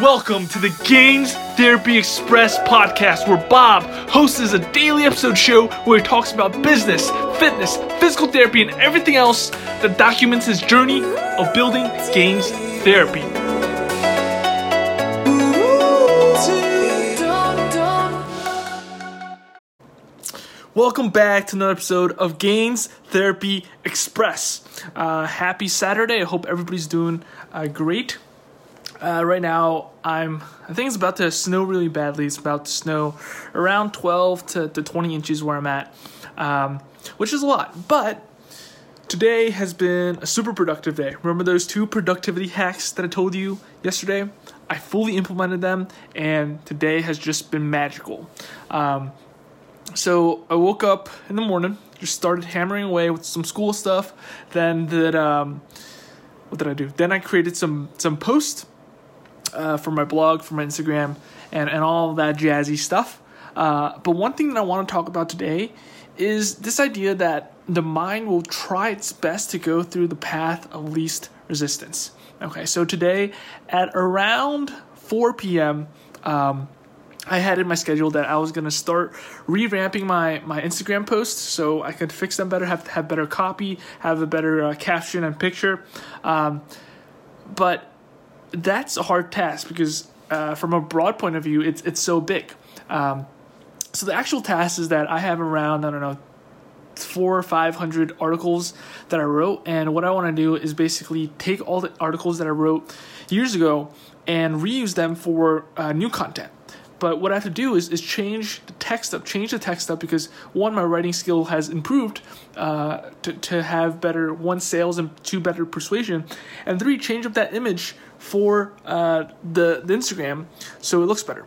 Welcome to the Gains Therapy Express podcast, where Bob hosts a daily episode show where he talks about business, fitness, physical therapy, and everything else that documents his journey of building Gains Therapy. Welcome back to another episode of Gains Therapy Express. Uh, happy Saturday. I hope everybody's doing uh, great. Uh, right now, I'm. I think it's about to snow really badly. It's about to snow around 12 to, to 20 inches where I'm at, um, which is a lot. But today has been a super productive day. Remember those two productivity hacks that I told you yesterday? I fully implemented them, and today has just been magical. Um, so I woke up in the morning, just started hammering away with some school stuff. Then that um, what did I do? Then I created some some posts uh, for my blog, for my Instagram, and and all that jazzy stuff. Uh, but one thing that I want to talk about today is this idea that the mind will try its best to go through the path of least resistance. Okay, so today at around 4 p.m. Um, I had in my schedule that I was gonna start revamping my my Instagram posts so I could fix them better, have have better copy, have a better uh, caption and picture. Um, but that's a hard task because uh, from a broad point of view, it's it's so big. Um, so the actual task is that I have around I don't know four or five hundred articles that I wrote, and what I want to do is basically take all the articles that I wrote years ago and reuse them for uh, new content. But what I have to do is, is change the text up, change the text up because one, my writing skill has improved uh, to, to have better one sales and two better persuasion, and three change up that image for uh, the the Instagram so it looks better.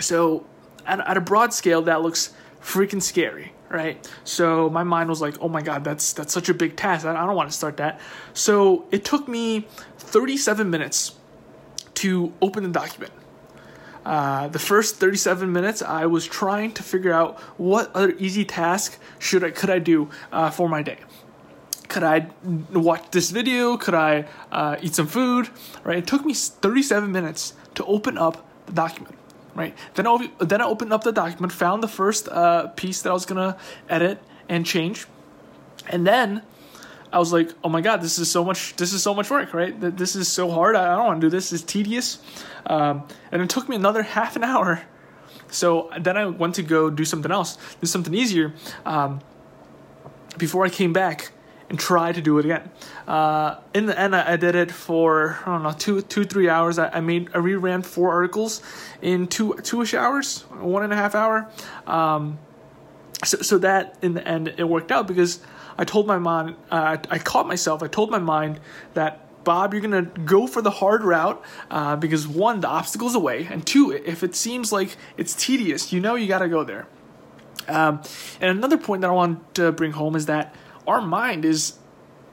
So at, at a broad scale, that looks freaking scary right? So my mind was like, "Oh my god, that's that's such a big task. I, I don't want to start that." So it took me 37 minutes to open the document. Uh, the first 37 minutes, I was trying to figure out what other easy task should I could I do uh, for my day. Could I watch this video? Could I uh, eat some food? Right. It took me 37 minutes to open up the document. Right. Then I then I opened up the document, found the first uh, piece that I was gonna edit and change, and then I was like, oh my god, this is so much. This is so much work, right? This is so hard. I don't want to do this. It's tedious, um, and it took me another half an hour. So then I went to go do something else, do something easier. Um, before I came back and tried to do it again. Uh, in the end, I, I, did it for I don't know two, two, three hours. I, I made I reran four articles in two two-ish hours, one and a half hour. Um, so, so that in the end it worked out because I told my mind, uh, I caught myself, I told my mind that Bob, you're gonna go for the hard route uh, because one, the obstacle's away, and two, if it seems like it's tedious, you know you gotta go there. Um, and another point that I want to bring home is that our mind is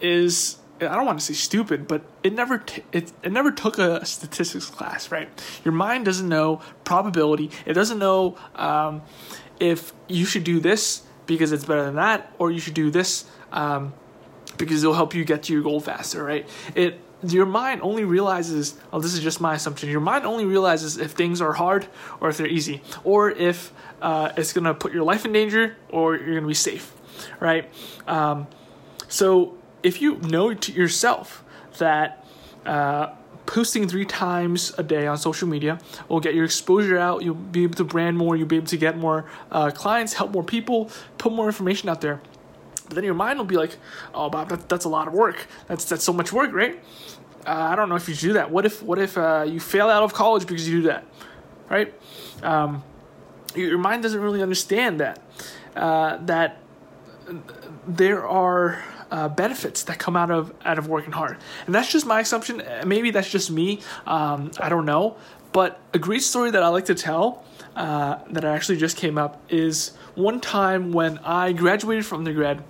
is I don't want to say stupid, but it never t- it, it never took a statistics class, right? Your mind doesn't know probability. It doesn't know um, if you should do this because it's better than that, or you should do this um, because it'll help you get to your goal faster, right? It your mind only realizes, oh, this is just my assumption. Your mind only realizes if things are hard or if they're easy, or if uh, it's gonna put your life in danger or you're gonna be safe, right? Um, so if you know to yourself that uh, posting three times a day on social media will get your exposure out. You'll be able to brand more. You'll be able to get more uh, clients, help more people, put more information out there. But then your mind will be like, "Oh, Bob, that, that's a lot of work. That's that's so much work, right? Uh, I don't know if you do that. What if what if uh, you fail out of college because you do that, right? Um, your, your mind doesn't really understand that uh, that there are uh, benefits that come out of out of working hard, and that's just my assumption. Maybe that's just me. Um, I don't know. But a great story that I like to tell uh, that actually just came up is one time when I graduated from undergrad,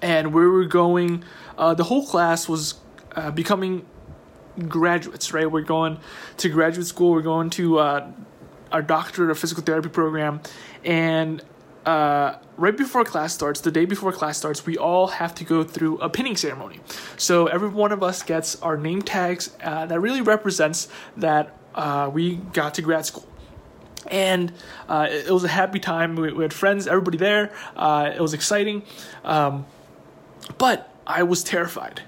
and we were going. Uh, the whole class was uh, becoming graduates. Right, we're going to graduate school. We're going to uh, our doctorate of physical therapy program, and uh, right before class starts, the day before class starts, we all have to go through a pinning ceremony. So every one of us gets our name tags uh, that really represents that uh, we got to grad school. And uh, it, it was a happy time. We, we had friends, everybody there. Uh, it was exciting. Um, but I was terrified.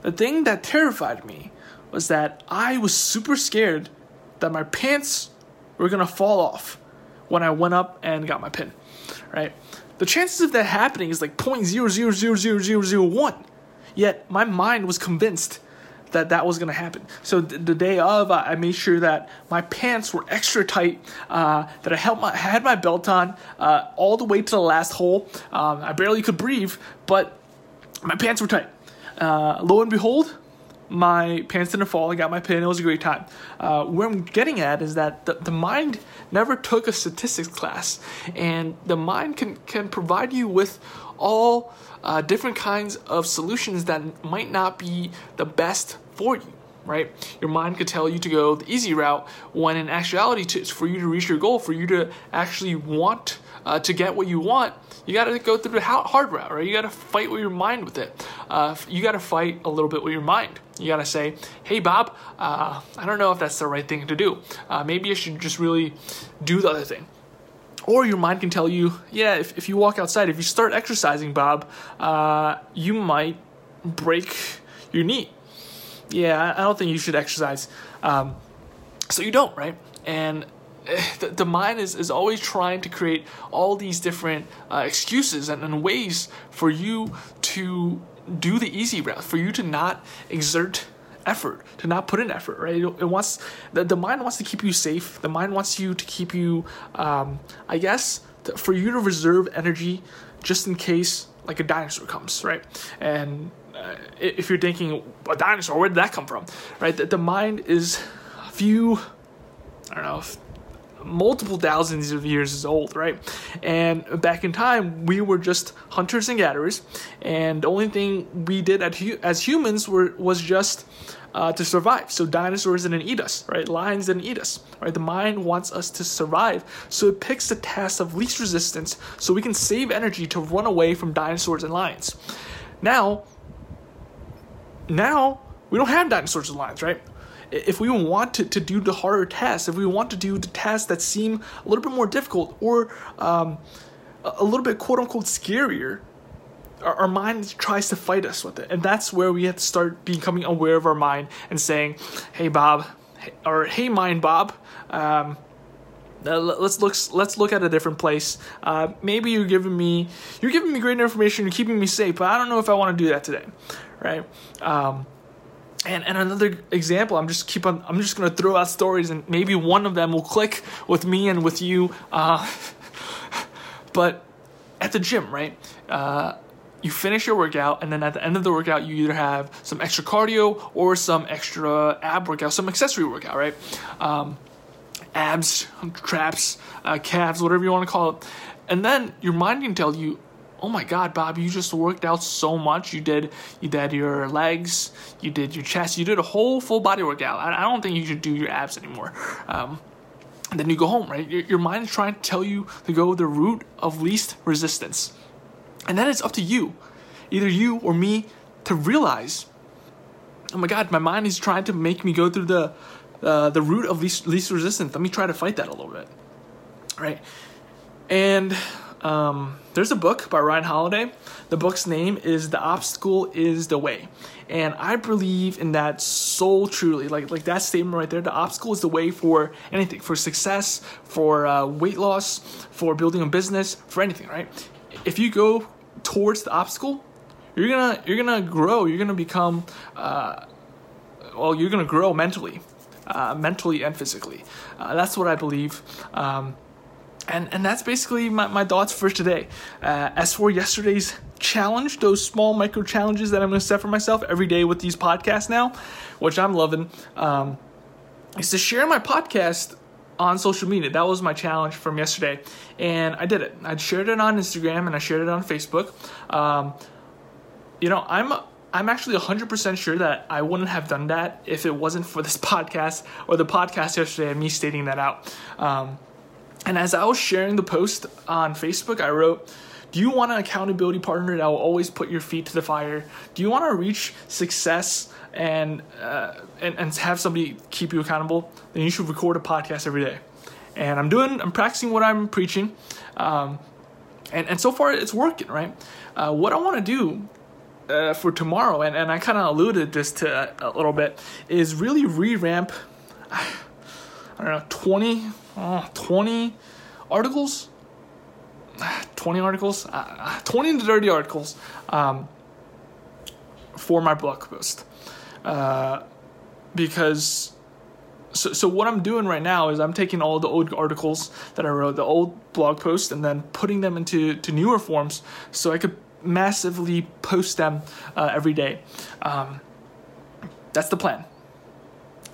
The thing that terrified me was that I was super scared that my pants were gonna fall off when I went up and got my pin, right? The chances of that happening is like 0.00000001. Yet my mind was convinced that that was going to happen. So th- the day of, I made sure that my pants were extra tight, uh, that I held my, had my belt on uh, all the way to the last hole. Um, I barely could breathe, but my pants were tight. Uh, lo and behold, my pants didn't fall. I got my pin. It was a great time. Uh, where I'm getting at is that the, the mind never took a statistics class, and the mind can, can provide you with all uh, different kinds of solutions that might not be the best for you. Right, your mind could tell you to go the easy route when in actuality, to, for you to reach your goal, for you to actually want uh, to get what you want, you got to go through the hard route, right? You got to fight with your mind with it. Uh, you got to fight a little bit with your mind. You got to say, hey, Bob, uh, I don't know if that's the right thing to do. Uh, maybe I should just really do the other thing. Or your mind can tell you, yeah, if, if you walk outside, if you start exercising, Bob, uh, you might break your knee. Yeah, I don't think you should exercise. Um, so you don't, right? And the, the mind is, is always trying to create all these different uh, excuses and, and ways for you to do the easy route, for you to not exert effort, to not put in effort, right? It, wants the, the mind wants to keep you safe. The mind wants you to keep you, um, I guess, to, for you to reserve energy just in case like a dinosaur comes, right? And uh, if you're thinking a dinosaur, where did that come from, right? The, the mind is few, I don't know, multiple thousands of years old, right? And back in time, we were just hunters and gatherers, and the only thing we did as humans were was just uh, to survive. So dinosaurs didn't eat us, right? Lions didn't eat us, right? The mind wants us to survive, so it picks the task of least resistance, so we can save energy to run away from dinosaurs and lions. Now, now we don't have dinosaurs and lions, right? If we want to, to do the harder tasks, if we want to do the tasks that seem a little bit more difficult or um, a little bit quote unquote scarier, our, our, mind tries to fight us with it. And that's where we have to start becoming aware of our mind and saying, hey, Bob, or hey, mind, Bob. Um, uh, let's look. Let's look at a different place. Uh, maybe you're giving me, you're giving me great information. You're keeping me safe, but I don't know if I want to do that today, right? Um, and, and another example, I'm just keep on. I'm just gonna throw out stories, and maybe one of them will click with me and with you. Uh, but at the gym, right? Uh, you finish your workout, and then at the end of the workout, you either have some extra cardio or some extra ab workout, some accessory workout, right? Um, abs, traps, uh, calves, whatever you want to call it. And then your mind can tell you, oh my god bob you just worked out so much. You did you did your legs you did your chest you did a whole full body workout. I, I don't think you should do your abs anymore. Um, and then you go home right? Your, your mind is trying to tell you to go the route of least resistance. And then it's up to you either you or me to realize oh my god my mind is trying to make me go through the uh, the route of least least resistance. Let me try to fight that a little bit. Right? And um, there's a book by Ryan Holiday. The book's name is "The Obstacle Is the Way," and I believe in that so truly. Like like that statement right there. The obstacle is the way for anything, for success, for uh, weight loss, for building a business, for anything. Right? If you go towards the obstacle, you're gonna you're gonna grow. You're gonna become. Uh, well, you're gonna grow mentally, uh, mentally and physically. Uh, that's what I believe. Um, and and that's basically my, my thoughts for today. Uh, as for yesterday's challenge, those small micro challenges that I'm going to set for myself every day with these podcasts now, which I'm loving, um, is to share my podcast on social media. That was my challenge from yesterday, and I did it. I shared it on Instagram and I shared it on Facebook. Um, you know, I'm I'm actually 100% sure that I wouldn't have done that if it wasn't for this podcast or the podcast yesterday and me stating that out. Um, and as I was sharing the post on Facebook, I wrote, Do you want an accountability partner that will always put your feet to the fire? Do you want to reach success and, uh, and and have somebody keep you accountable? Then you should record a podcast every day. And I'm doing, I'm practicing what I'm preaching, um, and and so far it's working, right? Uh, what I want to do uh, for tomorrow, and, and I kind of alluded this to a little bit, is really revamp. I don't know, 20, uh, 20 articles, 20 articles, uh, 20 to 30 articles um, for my blog post. Uh, because so, so what I'm doing right now is I'm taking all the old articles that I wrote, the old blog posts, and then putting them into to newer forms so I could massively post them uh, every day. Um, that's the plan.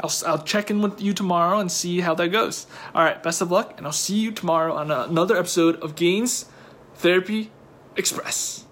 I'll, I'll check in with you tomorrow and see how that goes. All right, best of luck, and I'll see you tomorrow on another episode of Gains Therapy Express.